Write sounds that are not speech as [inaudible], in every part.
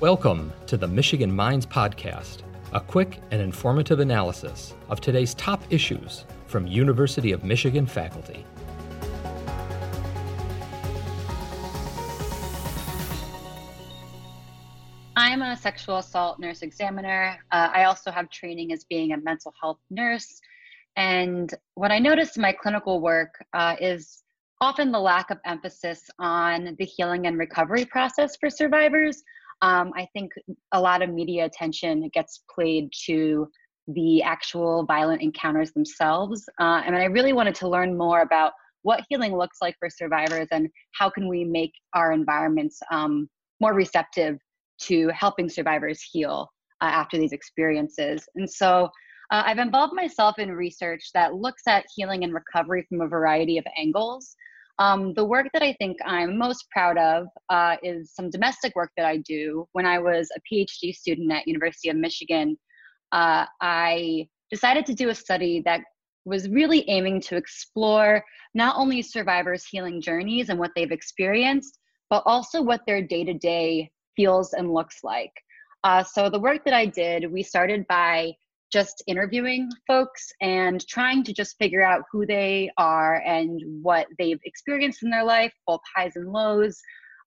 Welcome to the Michigan Minds Podcast, a quick and informative analysis of today's top issues from University of Michigan faculty. I'm a sexual assault nurse examiner. Uh, I also have training as being a mental health nurse. And what I noticed in my clinical work uh, is often the lack of emphasis on the healing and recovery process for survivors. Um, I think a lot of media attention gets played to the actual violent encounters themselves. Uh, and I really wanted to learn more about what healing looks like for survivors and how can we make our environments um, more receptive to helping survivors heal uh, after these experiences. And so uh, I've involved myself in research that looks at healing and recovery from a variety of angles. Um, the work that I think I'm most proud of uh, is some domestic work that I do. When I was a PhD student at University of Michigan, uh, I decided to do a study that was really aiming to explore not only survivors' healing journeys and what they've experienced, but also what their day to day feels and looks like. Uh, so, the work that I did, we started by just interviewing folks and trying to just figure out who they are and what they've experienced in their life, both highs and lows.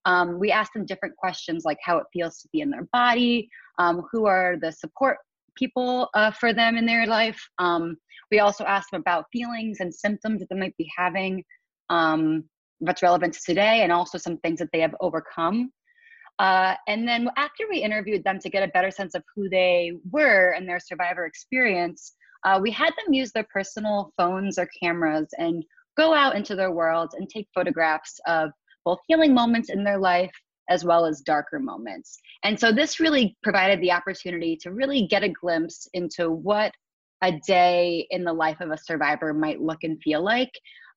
Um, we asked them different questions like how it feels to be in their body, um, who are the support people uh, for them in their life. Um, we also asked them about feelings and symptoms that they might be having, um, what's relevant to today, and also some things that they have overcome. Uh, and then after we interviewed them to get a better sense of who they were and their survivor experience, uh, we had them use their personal phones or cameras and go out into their world and take photographs of both healing moments in their life as well as darker moments. And so this really provided the opportunity to really get a glimpse into what a day in the life of a survivor might look and feel like.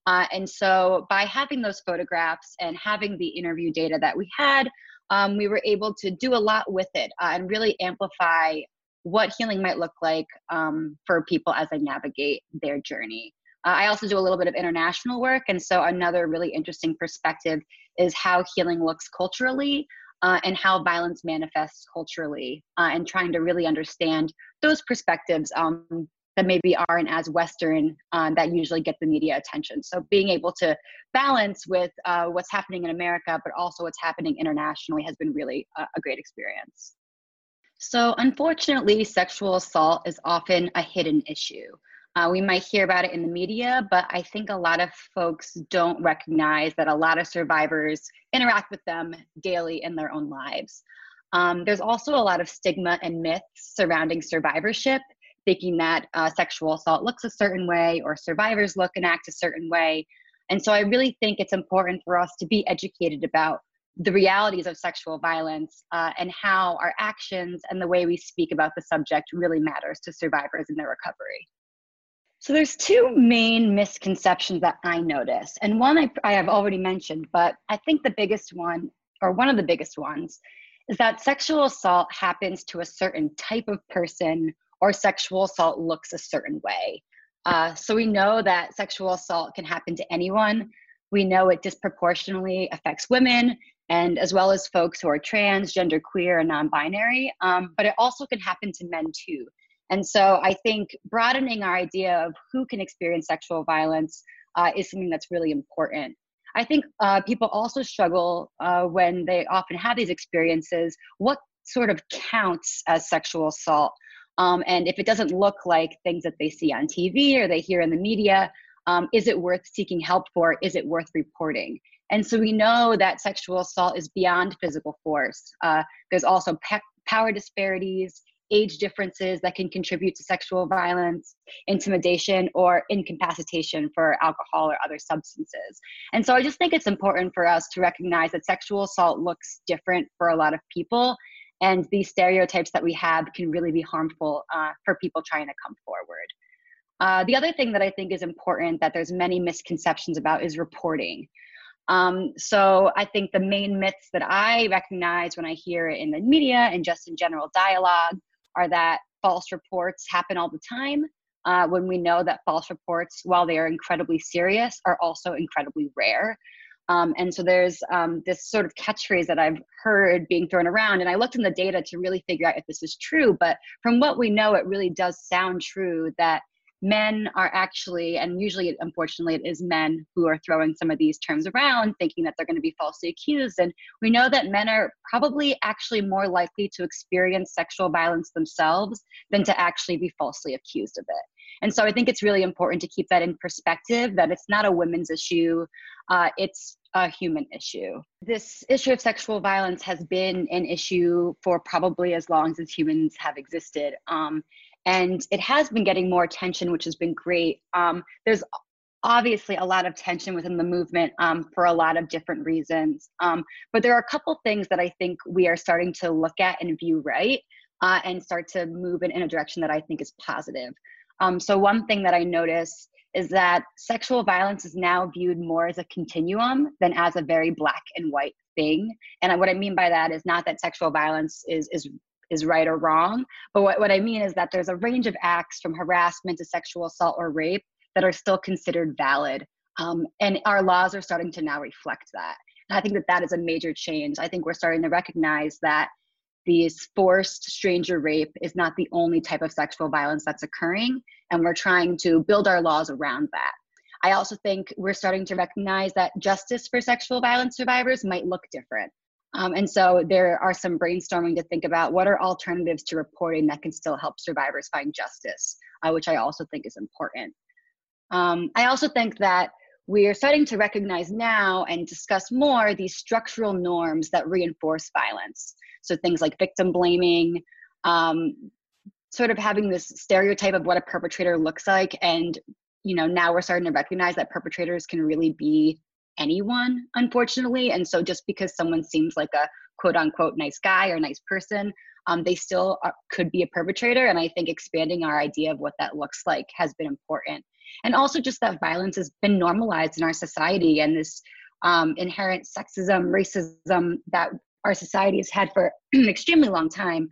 Uh, and so by having those photographs and having the interview data that we had, um, we were able to do a lot with it uh, and really amplify what healing might look like um, for people as they navigate their journey. Uh, I also do a little bit of international work, and so another really interesting perspective is how healing looks culturally uh, and how violence manifests culturally, uh, and trying to really understand those perspectives um, that maybe aren't as Western um, that usually get the media attention. So being able to balance with uh, what's happening in America, but also what's happening internationally has been really a, a great experience. So unfortunately, sexual assault is often a hidden issue. Uh, we might hear about it in the media, but I think a lot of folks don't recognize that a lot of survivors interact with them daily in their own lives. Um, there's also a lot of stigma and myths surrounding survivorship thinking that uh, sexual assault looks a certain way or survivors look and act a certain way. And so I really think it's important for us to be educated about the realities of sexual violence uh, and how our actions and the way we speak about the subject really matters to survivors in their recovery. So there's two main misconceptions that I notice. And one I, I have already mentioned, but I think the biggest one, or one of the biggest ones, is that sexual assault happens to a certain type of person or sexual assault looks a certain way. Uh, so we know that sexual assault can happen to anyone. We know it disproportionately affects women and as well as folks who are trans, gender queer, and non binary, um, but it also can happen to men too. And so I think broadening our idea of who can experience sexual violence uh, is something that's really important. I think uh, people also struggle uh, when they often have these experiences. What sort of counts as sexual assault? Um, and if it doesn't look like things that they see on TV or they hear in the media, um, is it worth seeking help for? Is it worth reporting? And so we know that sexual assault is beyond physical force. Uh, there's also pe- power disparities, age differences that can contribute to sexual violence, intimidation, or incapacitation for alcohol or other substances. And so I just think it's important for us to recognize that sexual assault looks different for a lot of people and these stereotypes that we have can really be harmful uh, for people trying to come forward. Uh, the other thing that I think is important that there's many misconceptions about is reporting. Um, so I think the main myths that I recognize when I hear it in the media and just in general dialogue are that false reports happen all the time. Uh, when we know that false reports, while they are incredibly serious, are also incredibly rare. Um, and so there's um, this sort of catchphrase that I've heard being thrown around. And I looked in the data to really figure out if this is true. But from what we know, it really does sound true that men are actually, and usually, unfortunately, it is men who are throwing some of these terms around, thinking that they're going to be falsely accused. And we know that men are probably actually more likely to experience sexual violence themselves than to actually be falsely accused of it. And so I think it's really important to keep that in perspective that it's not a women's issue, uh, it's a human issue. This issue of sexual violence has been an issue for probably as long as humans have existed. Um, and it has been getting more attention, which has been great. Um, there's obviously a lot of tension within the movement um, for a lot of different reasons. Um, but there are a couple things that I think we are starting to look at and view right uh, and start to move in, in, a direction that I think is positive. Um, so, one thing that I notice is that sexual violence is now viewed more as a continuum than as a very black and white thing. And what I mean by that is not that sexual violence is, is is right or wrong. But what, what I mean is that there's a range of acts from harassment to sexual assault or rape that are still considered valid. Um, and our laws are starting to now reflect that. And I think that that is a major change. I think we're starting to recognize that these forced stranger rape is not the only type of sexual violence that's occurring, and we're trying to build our laws around that. I also think we're starting to recognize that justice for sexual violence survivors might look different. Um, and so there are some brainstorming to think about what are alternatives to reporting that can still help survivors find justice, uh, which I also think is important. Um, I also think that we are starting to recognize now and discuss more these structural norms that reinforce violence. So things like victim blaming, um, sort of having this stereotype of what a perpetrator looks like. And, you know, now we're starting to recognize that perpetrators can really be anyone, unfortunately. And so just because someone seems like a quote unquote nice guy or nice person, um, they still are, could be a perpetrator. And I think expanding our idea of what that looks like has been important. And also just that violence has been normalized in our society and this um, inherent sexism, racism that our society has had for [clears throat] an extremely long time.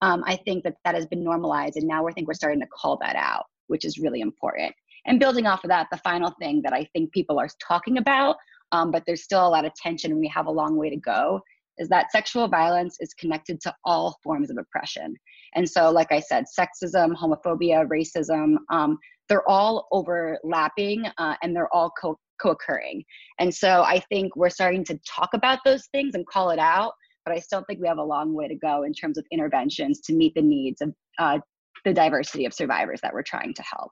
Um, I think that that has been normalized. And now we think we're starting to call that out, which is really important. And building off of that, the final thing that I think people are talking about, um, but there's still a lot of tension and we have a long way to go, is that sexual violence is connected to all forms of oppression. And so, like I said, sexism, homophobia, racism, um, they're all overlapping uh, and they're all co occurring. And so I think we're starting to talk about those things and call it out, but I still think we have a long way to go in terms of interventions to meet the needs of uh, the diversity of survivors that we're trying to help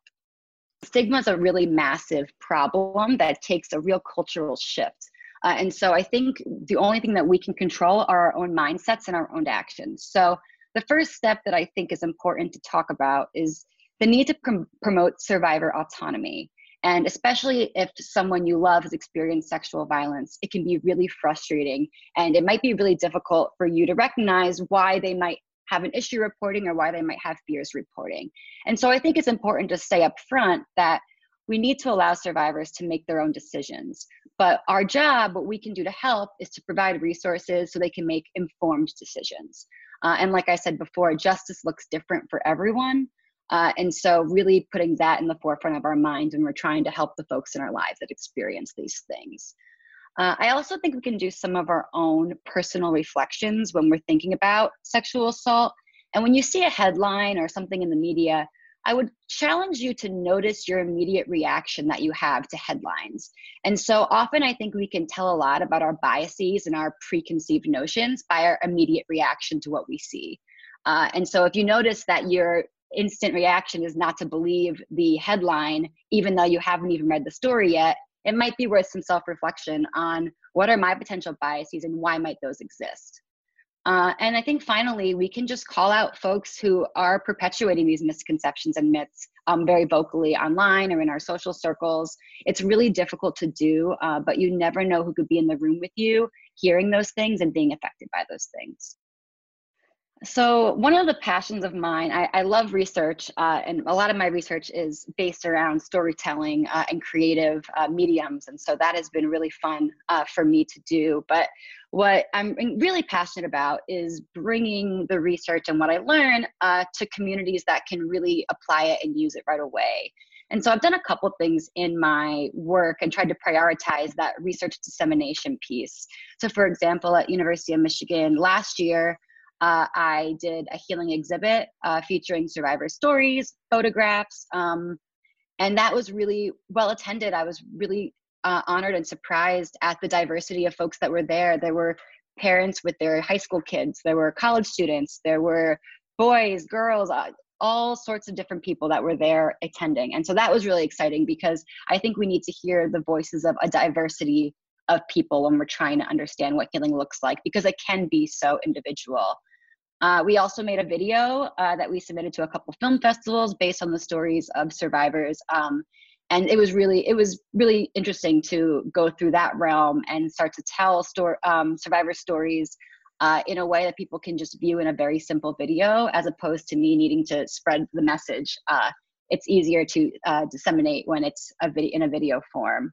stigma is a really massive problem that takes a real cultural shift. Uh, and so I think the only thing that we can control are our own mindsets and our own actions. So the first step that I think is important to talk about is the need to pr- promote survivor autonomy. And especially if someone you love has experienced sexual violence, it can be really frustrating. And it might be really difficult for you to recognize why they might have an issue reporting or why they might have fears reporting. And so I think it's important to say up front that we need to allow survivors to make their own decisions. But our job, what we can do to help, is to provide resources so they can make informed decisions. Uh, and like I said before, justice looks different for everyone. Uh, and so, really putting that in the forefront of our minds when we're trying to help the folks in our lives that experience these things. Uh, I also think we can do some of our own personal reflections when we're thinking about sexual assault. And when you see a headline or something in the media, I would challenge you to notice your immediate reaction that you have to headlines. And so often I think we can tell a lot about our biases and our preconceived notions by our immediate reaction to what we see. Uh, and so if you notice that your instant reaction is not to believe the headline, even though you haven't even read the story yet, it might be worth some self reflection on what are my potential biases and why might those exist. Uh, and I think finally, we can just call out folks who are perpetuating these misconceptions and myths um, very vocally online or in our social circles. It's really difficult to do, uh, but you never know who could be in the room with you, hearing those things and being affected by those things. So, one of the passions of mine, I, I love research, uh, and a lot of my research is based around storytelling uh, and creative uh, mediums. And so that has been really fun uh, for me to do. But what I'm really passionate about is bringing the research and what I learn uh, to communities that can really apply it and use it right away. And so I've done a couple things in my work and tried to prioritize that research dissemination piece. So for example, at University of Michigan last year, uh, I did a healing exhibit uh, featuring survivor stories, photographs, um, and that was really well attended. I was really uh, honored and surprised at the diversity of folks that were there. There were parents with their high school kids, there were college students, there were boys, girls, uh, all sorts of different people that were there attending. And so that was really exciting because I think we need to hear the voices of a diversity of people when we're trying to understand what healing looks like because it can be so individual. Uh, we also made a video uh, that we submitted to a couple film festivals based on the stories of survivors. Um, and it was really it was really interesting to go through that realm and start to tell story um, survivor stories uh, in a way that people can just view in a very simple video as opposed to me needing to spread the message uh, it's easier to uh, disseminate when it's a video in a video form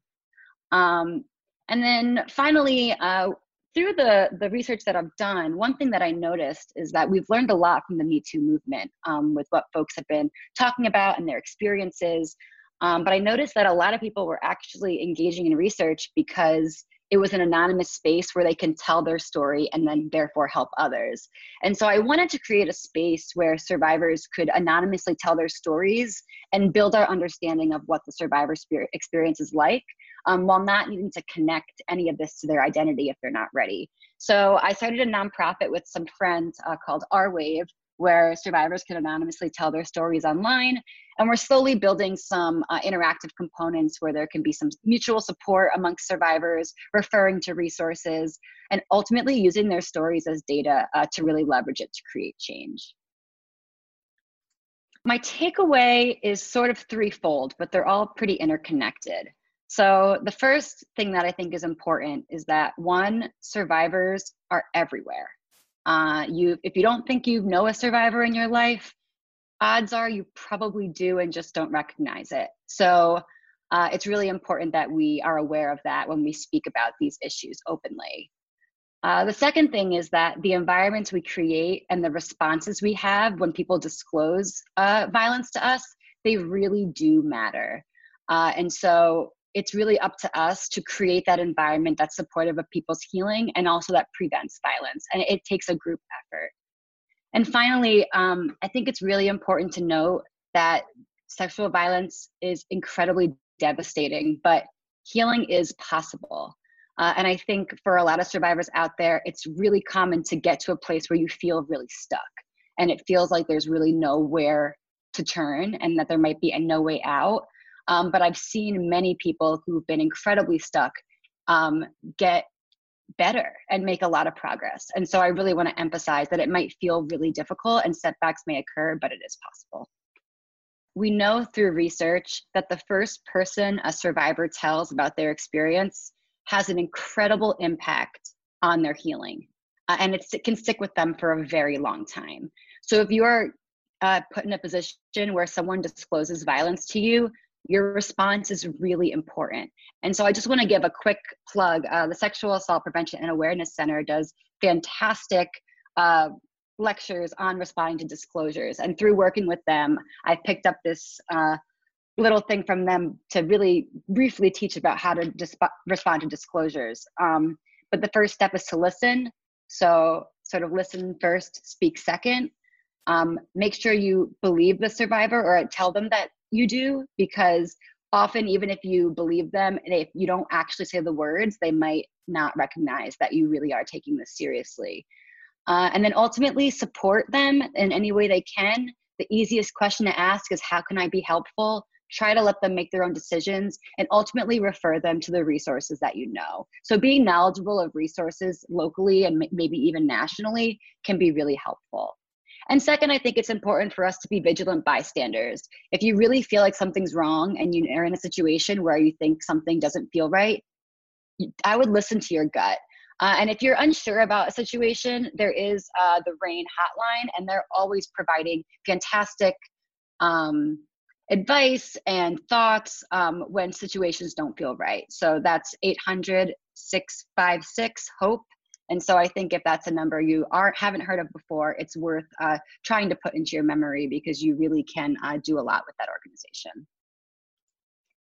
um, and then finally uh, through the the research that I've done, one thing that I noticed is that we've learned a lot from the Me Too movement um, with what folks have been talking about and their experiences. Um, but I noticed that a lot of people were actually engaging in research because it was an anonymous space where they can tell their story and then therefore help others. And so I wanted to create a space where survivors could anonymously tell their stories and build our understanding of what the survivor experience is like um, while not needing to connect any of this to their identity if they're not ready. So I started a nonprofit with some friends uh, called Our Wave, where survivors can anonymously tell their stories online. And we're slowly building some uh, interactive components where there can be some mutual support amongst survivors, referring to resources, and ultimately using their stories as data uh, to really leverage it to create change. My takeaway is sort of threefold, but they're all pretty interconnected. So, the first thing that I think is important is that one, survivors are everywhere. Uh, you, if you don't think you know a survivor in your life, odds are you probably do and just don't recognize it. So, uh, it's really important that we are aware of that when we speak about these issues openly. Uh, the second thing is that the environments we create and the responses we have when people disclose uh, violence to us, they really do matter. Uh, and so it's really up to us to create that environment that's supportive of people's healing and also that prevents violence. And it takes a group effort. And finally, um, I think it's really important to note that sexual violence is incredibly devastating, but healing is possible. Uh, and I think for a lot of survivors out there, it's really common to get to a place where you feel really stuck and it feels like there's really nowhere to turn and that there might be a no way out. Um, but I've seen many people who've been incredibly stuck um, get better and make a lot of progress. And so I really want to emphasize that it might feel really difficult and setbacks may occur, but it is possible. We know through research that the first person a survivor tells about their experience has an incredible impact on their healing. Uh, and it can stick with them for a very long time. So if you are uh, put in a position where someone discloses violence to you, your response is really important. And so I just want to give a quick plug. Uh, the Sexual Assault Prevention and Awareness Center does fantastic uh, lectures on responding to disclosures. And through working with them, I picked up this uh, little thing from them to really briefly teach about how to disp- respond to disclosures. Um, but the first step is to listen. So, sort of listen first, speak second. Um, make sure you believe the survivor or tell them that you do because often even if you believe them and if you don't actually say the words they might not recognize that you really are taking this seriously. Uh, and then ultimately support them in any way they can. The easiest question to ask is how can i be helpful? Try to let them make their own decisions and ultimately refer them to the resources that you know. So being knowledgeable of resources locally and maybe even nationally can be really helpful and second, I think it's important for us to be vigilant bystanders. If you really feel like something's wrong and you are in a situation where you think something doesn't feel right, I would listen to your gut. Uh, and if you're unsure about a situation, there is uh, the RAINN hotline, and they're always providing fantastic um, advice and thoughts um, when situations don't feel right. So that's 800 656 HOPE and so I think if that's a number you are haven't heard of before, it's worth uh, trying to put into your memory because you really can uh, do a lot with that organization.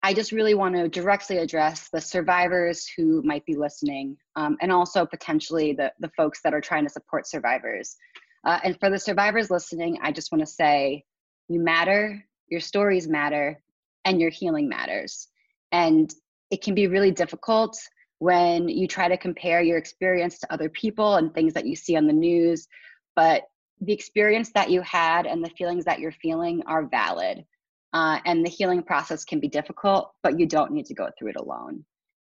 I just really want to directly address the survivors who might be listening um, and also potentially the, the folks that are trying to support survivors. Uh, and for the survivors listening, I just want to say you matter, your stories matter, and your healing matters. And it can be really difficult when you try to compare your experience to other people and things that you see on the news. But the experience that you had and the feelings that you're feeling are valid. Uh, and the healing process can be difficult, but you don't need to go through it alone.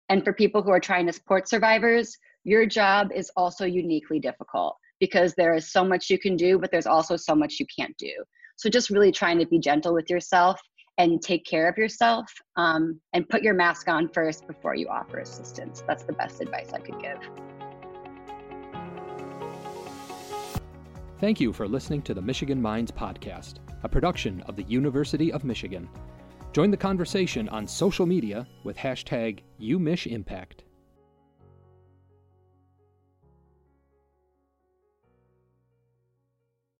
And for people who are trying to support survivors, your job is also uniquely difficult because there is so much you can do, but there's also so much you can't do. So just really trying to be gentle with yourself and take care of yourself um, and put your mask on first before you offer assistance. That's the best advice I could give. Thank you for listening to the Michigan Minds Podcast, a production of the University of Michigan. Join the conversation on social media with hashtag UMichImpact.